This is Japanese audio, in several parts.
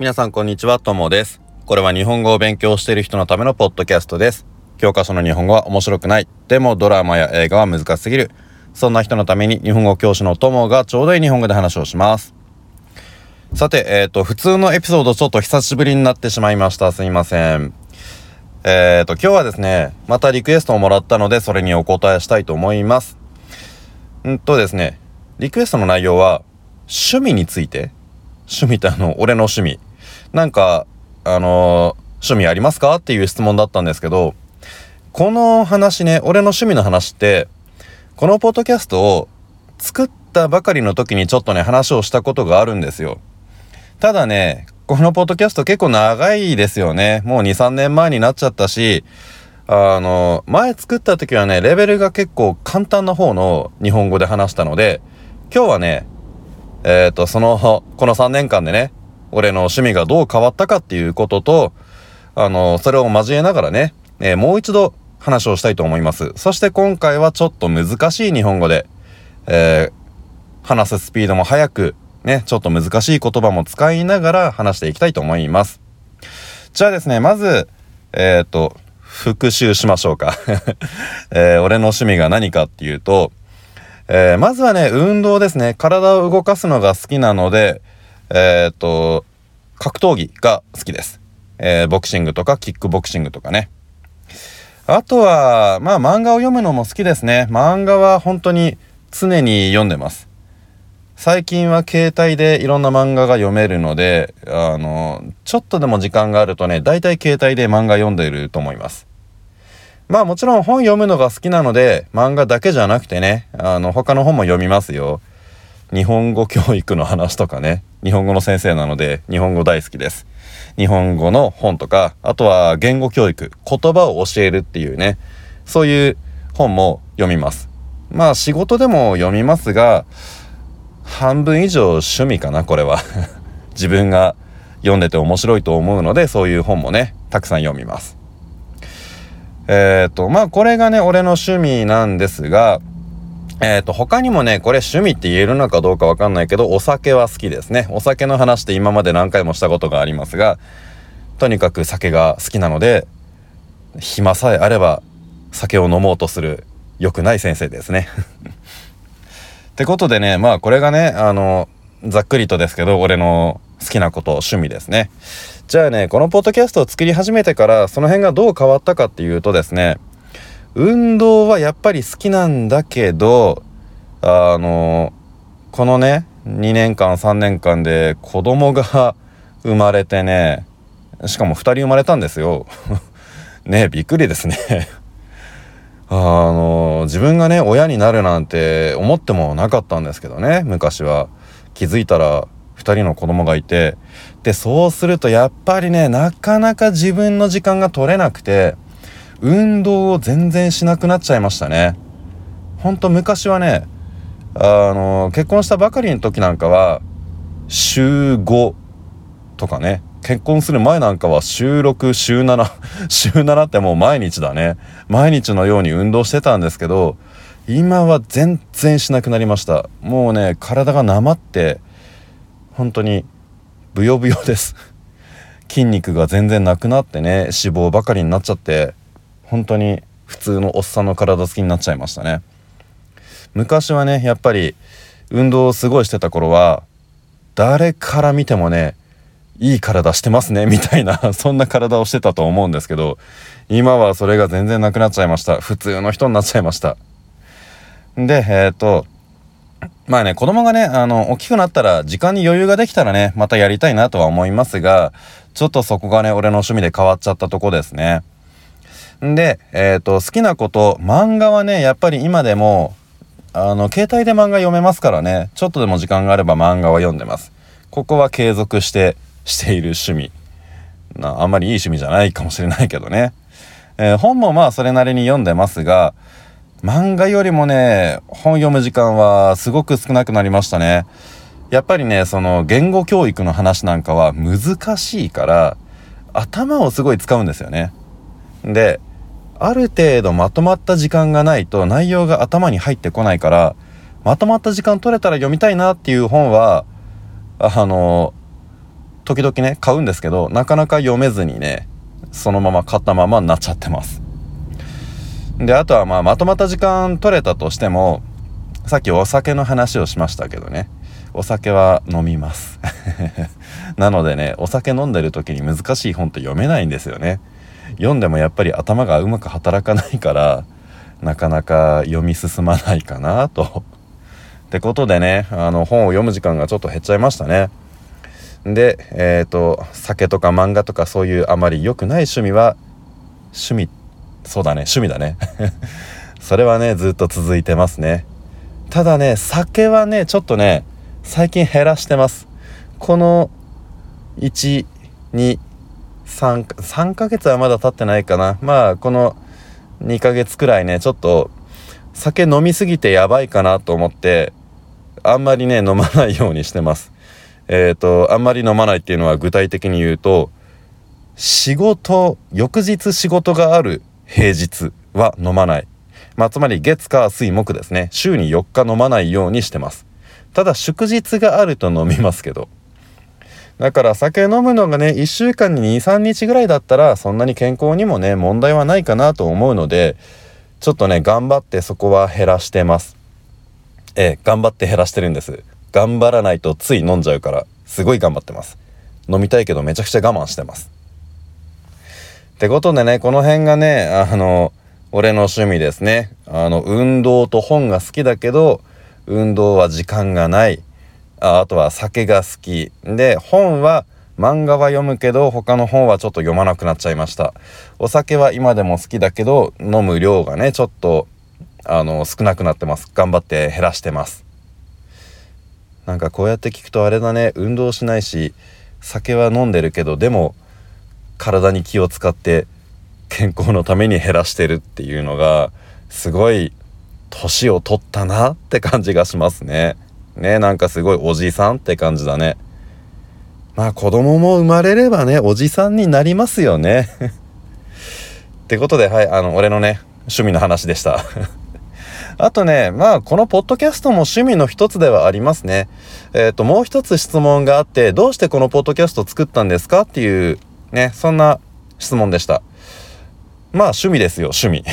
皆さんこんにちは、ともです。これは日本語を勉強している人のためのポッドキャストです。教科書の日本語は面白くない。でもドラマや映画は難しすぎる。そんな人のために日本語教師のともがちょうどいい日本語で話をします。さて、えっ、ー、と、普通のエピソードちょっと久しぶりになってしまいました。すいません。えっ、ー、と、今日はですね、またリクエストをもらったので、それにお答えしたいと思います。んとですね、リクエストの内容は、趣味について趣味ってあの、俺の趣味。なんか、あの、趣味ありますか？っていう質問だったんですけど、この話ね、俺の趣味の話って、このポッドキャストを作ったばかりの時にちょっとね、話をしたことがあるんですよ。ただね、このポッドキャスト結構長いですよね。もう2、3年前になっちゃったし、あの、前作った時はね、レベルが結構簡単な方の日本語で話したので、今日はね、えっ、ー、と、その、この3年間でね、俺の趣味がどう変わったかっていうことと、あの、それを交えながらね、えー、もう一度話をしたいと思います。そして今回はちょっと難しい日本語で、えー、話すスピードも速く、ね、ちょっと難しい言葉も使いながら話していきたいと思います。じゃあですね、まず、えっ、ー、と、復習しましょうか、えー、俺の趣味が何かっていうと、えー、まずはね、運動ですね。体を動かすのが好きなので、えー、っと、格闘技が好きです。えー、ボクシングとかキックボクシングとかね。あとは、まあ漫画を読むのも好きですね。漫画は本当に常に読んでます。最近は携帯でいろんな漫画が読めるので、あの、ちょっとでも時間があるとね、大体携帯で漫画読んでると思います。まあもちろん本読むのが好きなので、漫画だけじゃなくてね、あの、他の本も読みますよ。日本語教育の話とかね、日本語の先生なので、日本語大好きです。日本語の本とか、あとは言語教育、言葉を教えるっていうね、そういう本も読みます。まあ仕事でも読みますが、半分以上趣味かな、これは。自分が読んでて面白いと思うので、そういう本もね、たくさん読みます。えー、っと、まあこれがね、俺の趣味なんですが、えっ、ー、と、他にもね、これ趣味って言えるのかどうかわかんないけど、お酒は好きですね。お酒の話って今まで何回もしたことがありますが、とにかく酒が好きなので、暇さえあれば酒を飲もうとする良くない先生ですね。ってことでね、まあこれがね、あの、ざっくりとですけど、俺の好きなこと、趣味ですね。じゃあね、このポッドキャストを作り始めてから、その辺がどう変わったかっていうとですね、運動はやっぱり好きなんだけど、あの、このね、2年間、3年間で子供が生まれてね、しかも2人生まれたんですよ。ねびっくりですね あの、自分がね、親になるなんて思ってもなかったんですけどね、昔は。気づいたら2人の子供がいて。で、そうするとやっぱりね、なかなか自分の時間が取れなくて、運動を全然しなくなっちゃいましたね。ほんと昔はね、あの、結婚したばかりの時なんかは、週5とかね、結婚する前なんかは週6、週7、週7 ってもう毎日だね。毎日のように運動してたんですけど、今は全然しなくなりました。もうね、体がなまって、本当にブヨブヨです。筋肉が全然なくなってね、脂肪ばかりになっちゃって、本当に普通のおっさんの体つきになっちゃいましたね。昔はねやっぱり運動をすごいしてた頃は誰から見てもねいい体してますねみたいな そんな体をしてたと思うんですけど今はそれが全然なくなっちゃいました。普通の人になっちゃいました。でえっ、とまあね子供がねあの大きくなったら時間に余裕ができたらねまたやりたいなとは思いますがちょっとそこがね俺の趣味で変わっちゃったとこですね。で、え、ー、と、好きなこと、漫画はね、やっぱり今でも、あの、携帯で漫画読めますからね、ちょっとでも時間があれば漫画は読んでます。ここは継続してしている趣味。なあんまりいい趣味じゃないかもしれないけどね。えー、本もまあそれなりに読んでますが、漫画よりもね、本読む時間はすごく少なくなりましたね。やっぱりね、その言語教育の話なんかは難しいから、頭をすごい使うんですよね。で、ある程度まとまった時間がないと内容が頭に入ってこないからまとまった時間取れたら読みたいなっていう本はあの時々ね買うんですけどなかなか読めずにねそのまま買ったままになっちゃってます。であとはまあまとまった時間取れたとしてもさっきお酒の話をしましたけどねお酒は飲みます。なのでねお酒飲んでる時に難しい本って読めないんですよね。読んでもやっぱり頭がうまく働かないからなかなか読み進まないかなと。ってことでねあの本を読む時間がちょっと減っちゃいましたね。でえっ、ー、と酒とか漫画とかそういうあまり良くない趣味は趣味そうだね趣味だね。それはねずっと続いてますね。ただね酒はねちょっとね最近減らしてます。この123 3ヶ月はまだ経ってないかな。まあこの2ヶ月くらいねちょっと酒飲みすぎてやばいかなと思ってあんまりね飲まないようにしてます。えっ、ー、とあんまり飲まないっていうのは具体的に言うと仕事翌日仕事がある平日は飲まない。まあ、つまり月火水木ですね。週に4日飲まないようにしてます。ただ祝日があると飲みますけど。だから酒飲むのがね1週間に23日ぐらいだったらそんなに健康にもね問題はないかなと思うのでちょっとね頑張ってそこは減らしてます。ええ頑張って減らしてるんです。頑張らないとつい飲んじゃうからすごい頑張ってます。飲みたいけどめちゃくちゃ我慢してます。ってことでねこの辺がねあの俺の趣味ですね。あの運動と本が好きだけど運動は時間がない。ああとは酒が好き。で本は漫画は読むけど他の本はちょっと読まなくなっちゃいました。お酒は今でも好きだけど飲む量がねちょっとあの少なくなってます。頑張って減らしてます。なんかこうやって聞くとあれだね。運動しないし酒は飲んでるけどでも体に気を使って健康のために減らしてるっていうのがすごい年を取ったなって感じがしますね。ねなんかすごいおじさんって感じだね。まあ子供も生まれればねおじさんになりますよね。ってことではいあの俺のね趣味の話でした。あとね、まあ、このポッドキャストも趣味の一つではありますね。えっ、ー、と、もう一つ質問があって、どうしてこのポッドキャスト作ったんですか？っていう、ね、そんな質問でした。まあ、趣味ですよ、趣味。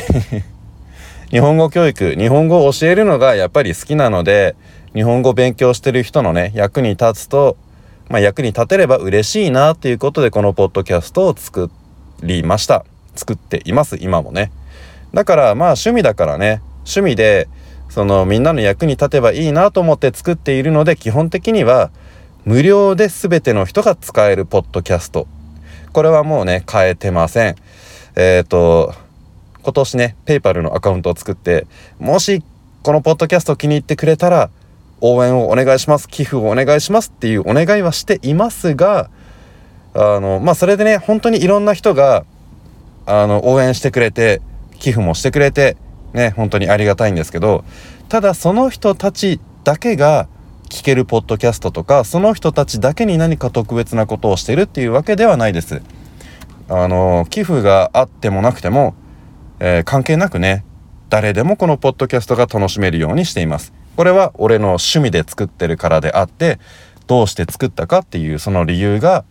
日本語教育、日本語を教えるのがやっぱり好きなので、日本語勉強してる人のね、役に立つと、まあ、役に立てれば嬉しいなっていうことで、このポッドキャストを作りました。作っています、今もね。だから、まあ、趣味だからね、趣味で、その、みんなの役に立てばいいなと思って作っているので、基本的には、無料で全ての人が使えるポッドキャスト。これはもうね、変えてません。えっ、ー、と、今年ね、ペイパルのアカウントを作って、もしこのポッドキャスト気に入ってくれたら、応援をお願いします、寄付をお願いしますっていうお願いはしていますが、あの、まあ、それでね、本当にいろんな人が、あの、応援してくれて、寄付もしてくれて、ね、本当にありがたいんですけど、ただその人たちだけが聞けるポッドキャストとか、その人たちだけに何か特別なことをしてるっていうわけではないです。あの、寄付があってもなくても、えー、関係なくね誰でもこのポッドキャストが楽しめるようにしていますこれは俺の趣味で作ってるからであってどうして作ったかっていうその理由が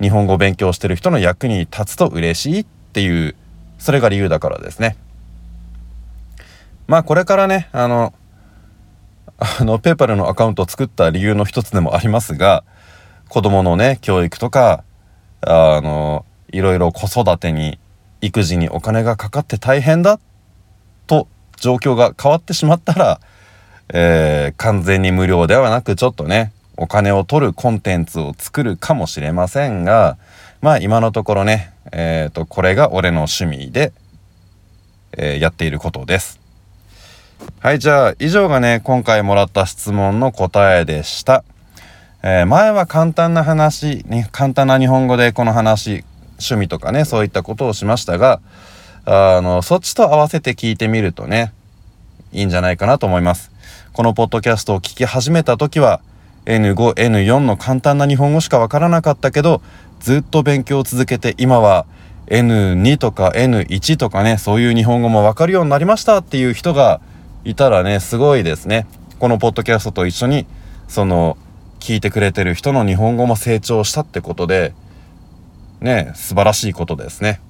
日本語を勉強してる人の役に立つと嬉しいっていうそれが理由だからですね。まあこれからねあのあのペーパルのアカウントを作った理由の一つでもありますが子供のね教育とかあのいろいろ子育てに育児にお金がかかって大変だと状況が変わってしまったら、えー、完全に無料ではなくちょっとねお金を取るコンテンツを作るかもしれませんがまあ今のところねえ、ー、とこれが俺の趣味で、えー、やっていることです。はいじゃあ以上がね今回もらった質問の答えでした。えー、前は簡単な話、ね、簡単な日本語でこの話趣味とかねそういったことをしましたがあのそっちと合わせて聞いてみるとねいいんじゃないかなと思いますこのポッドキャストを聞き始めた時は N5N4 の簡単な日本語しかわからなかったけどずっと勉強を続けて今は N2 とか N1 とかねそういう日本語もわかるようになりましたっていう人がいたらねすごいですねこのポッドキャストと一緒にその聞いてくれてる人の日本語も成長したってことで、ね、素晴らしいことですね。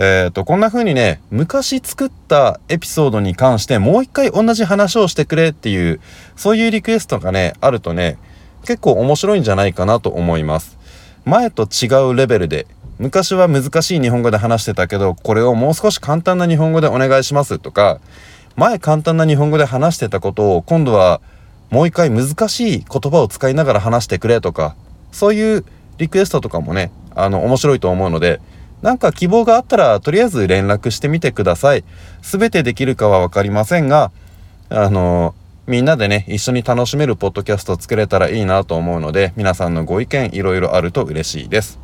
えっ、ー、と、こんな風にね、昔作ったエピソードに関してもう一回同じ話をしてくれっていう、そういうリクエストがね、あるとね、結構面白いんじゃないかなと思います。前と違うレベルで、昔は難しい日本語で話してたけど、これをもう少し簡単な日本語でお願いしますとか、前簡単な日本語で話してたことを今度はもう一回難しい言葉を使いながら話してくれとか、そういうリクエストとかもね、あの、面白いと思うので、なんか希望があったら、とりあえず連絡してみてください。すべてできるかはわかりませんが、あの、みんなでね、一緒に楽しめるポッドキャストを作れたらいいなと思うので、皆さんのご意見いろいろあると嬉しいです。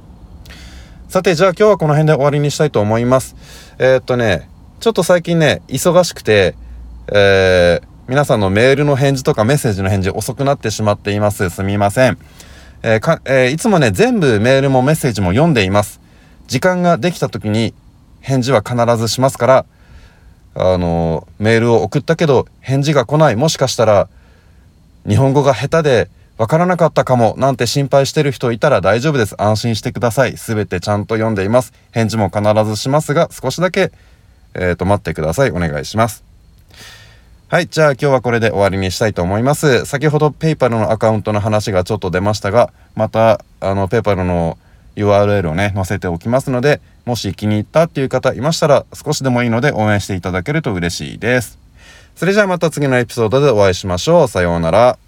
さて、じゃあ今日はこの辺で終わりにしたいと思います。えー、っとね、ちょっと最近ね、忙しくて、えー、皆さんのメールの返事とかメッセージの返事遅くなってしまっています。すみません。えー、えー、いつもね、全部メールもメッセージも読んでいます。時間ができた時に返事は必ずしますから、あの、メールを送ったけど返事が来ない。もしかしたら、日本語が下手でわからなかったかもなんて心配してる人いたら大丈夫です。安心してください。すべてちゃんと読んでいます。返事も必ずしますが、少しだけ、えっ、ー、と、待ってください。お願いします。はい。じゃあ今日はこれで終わりにしたいと思います。先ほど PayPal のアカウントの話がちょっと出ましたが、また、あの、PayPal の URL をね、載せておきますので、もし気に入ったっていう方いましたら、少しでもいいので応援していただけると嬉しいです。それじゃあまた次のエピソードでお会いしましょう。さようなら。